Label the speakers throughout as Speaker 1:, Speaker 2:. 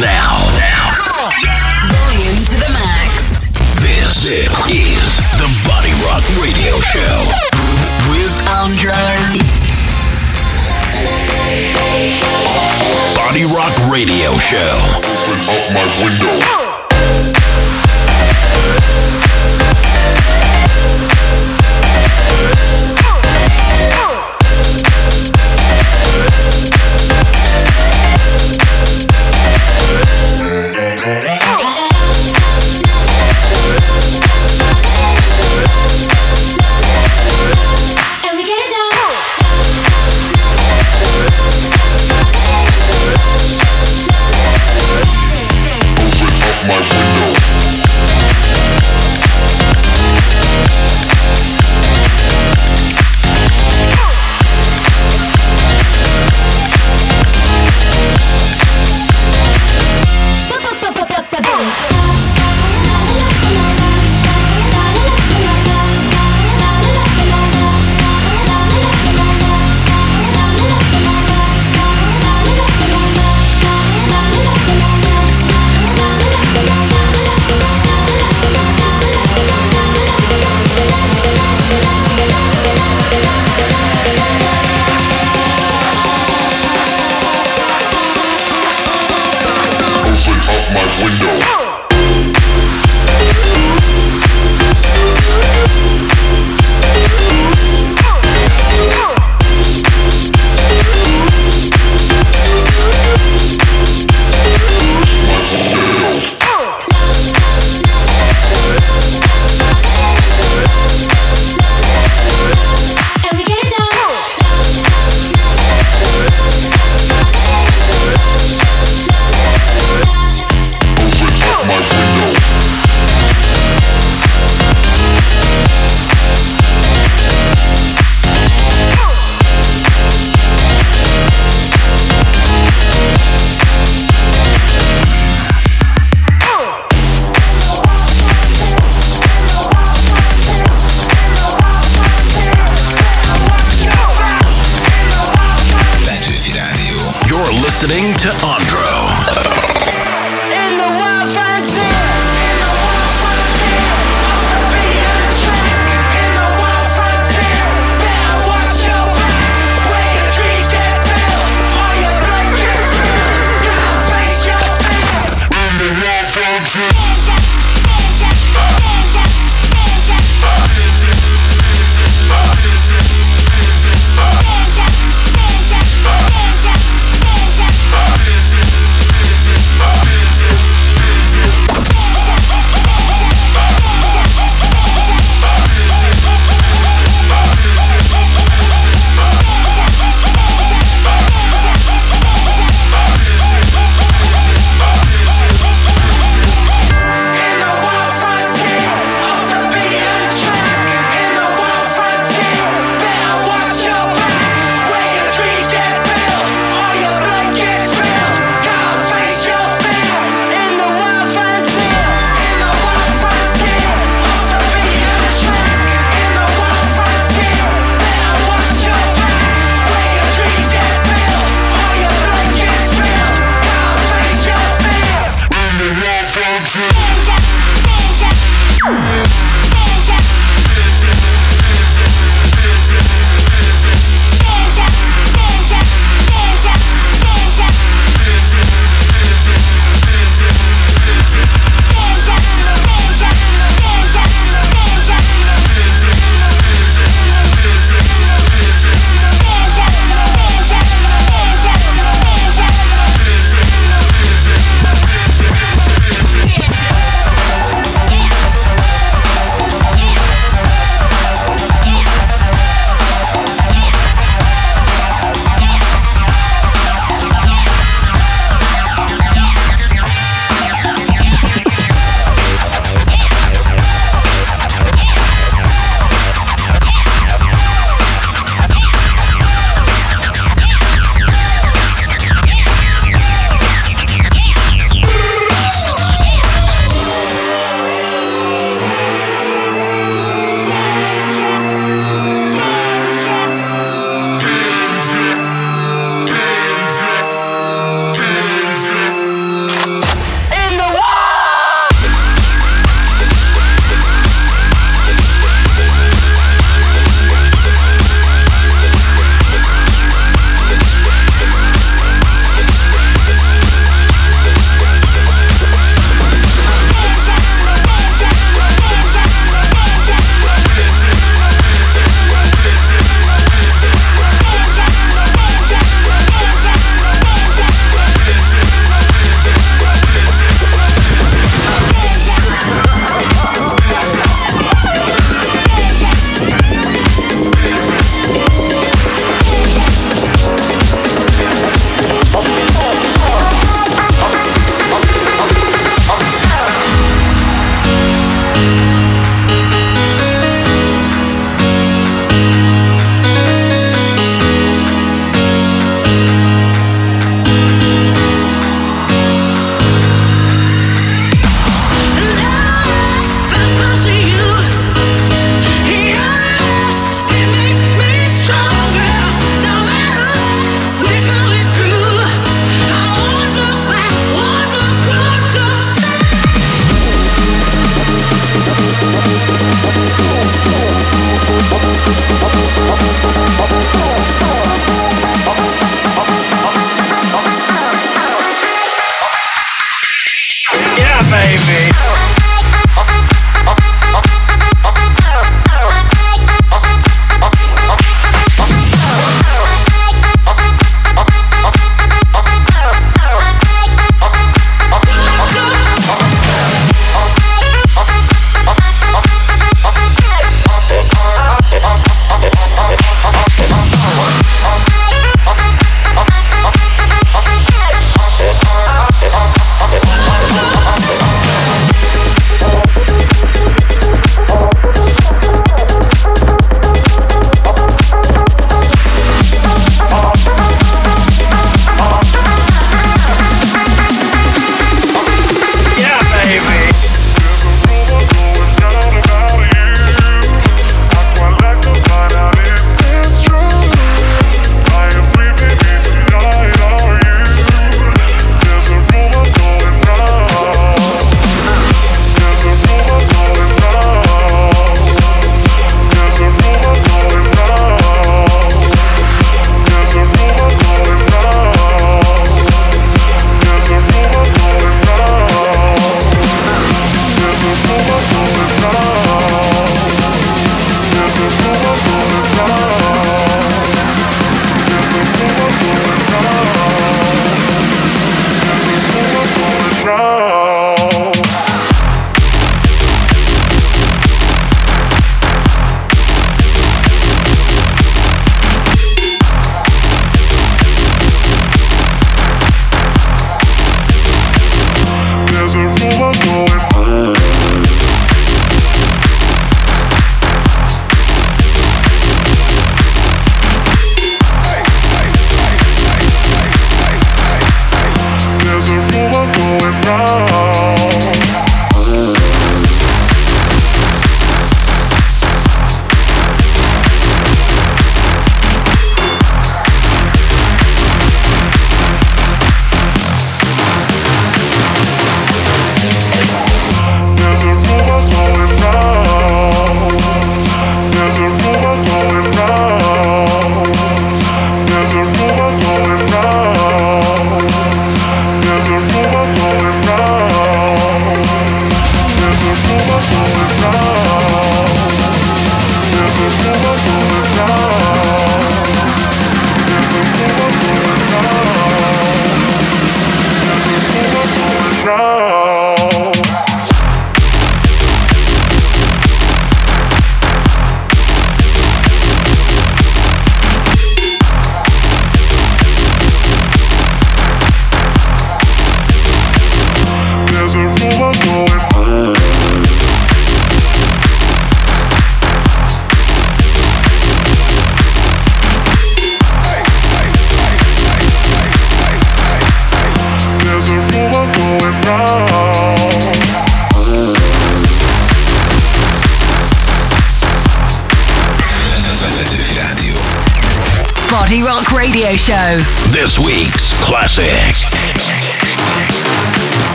Speaker 1: now. Now.
Speaker 2: Volume to the max.
Speaker 1: This is the Body Rock Radio Show with Andro. Body Rock Radio Show.
Speaker 3: Open up my window.
Speaker 4: my window.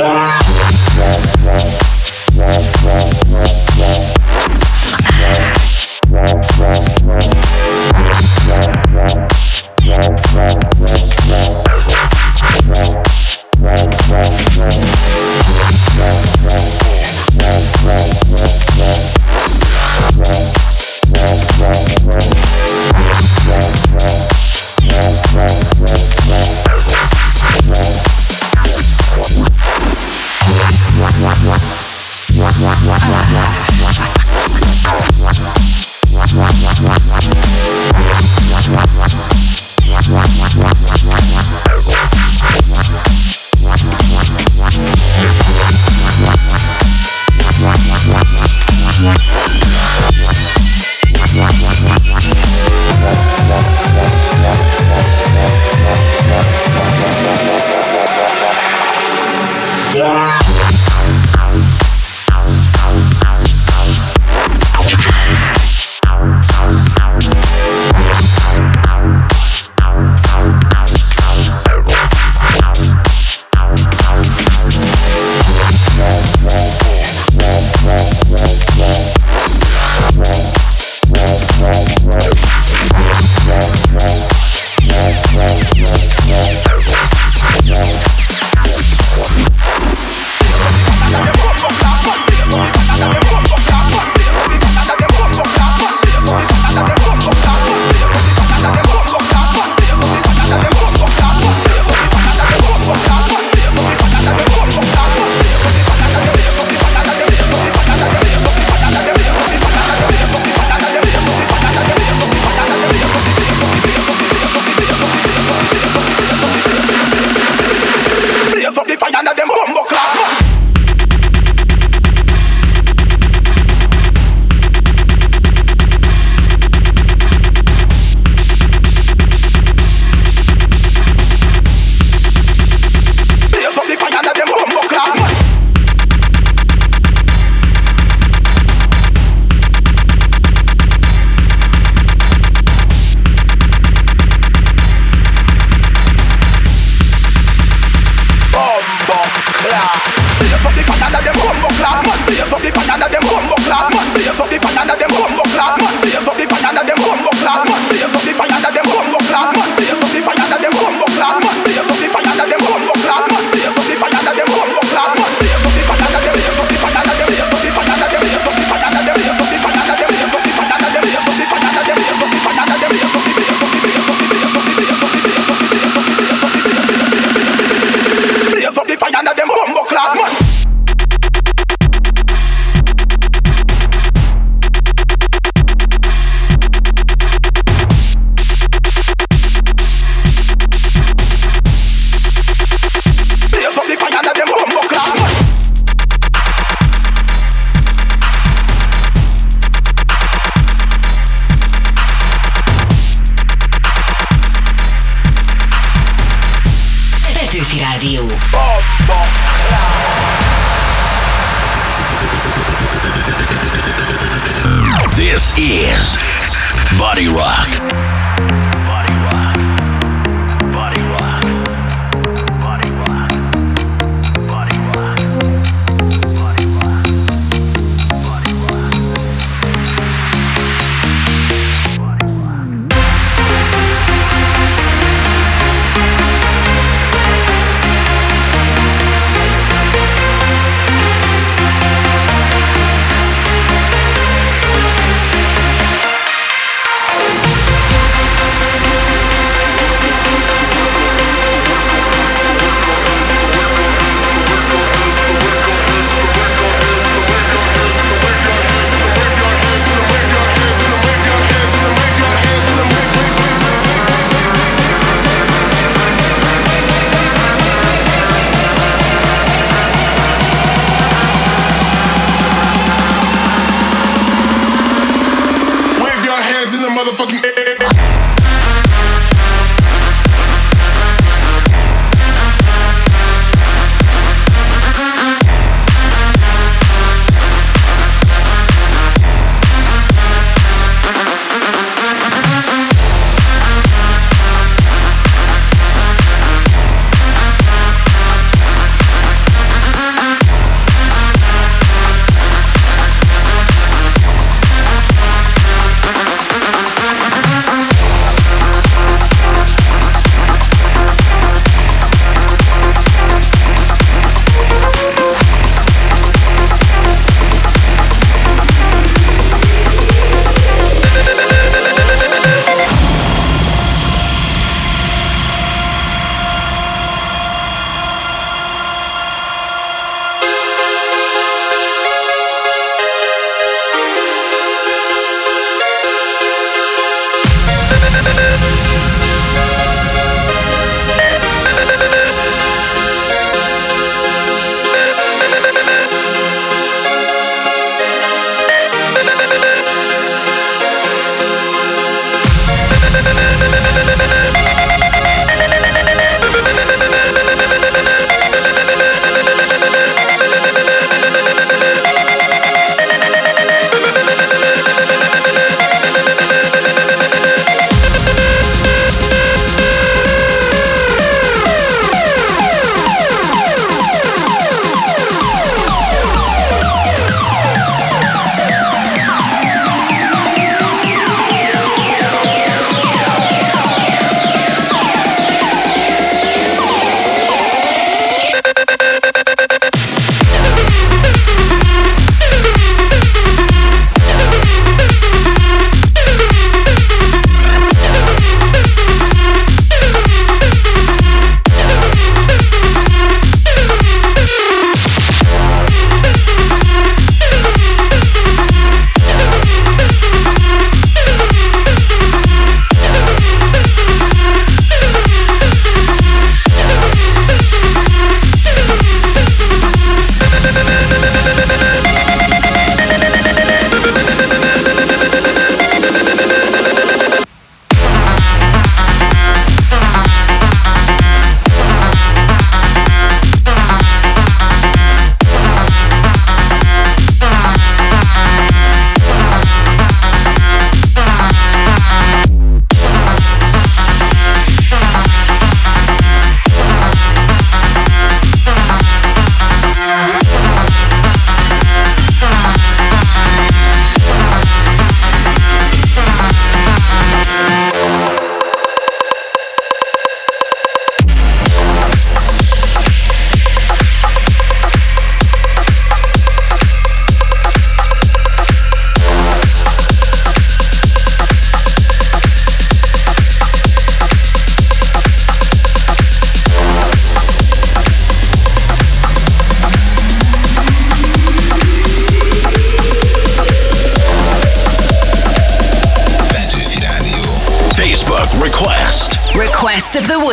Speaker 4: Yeah. Is Bodyrock.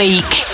Speaker 2: Best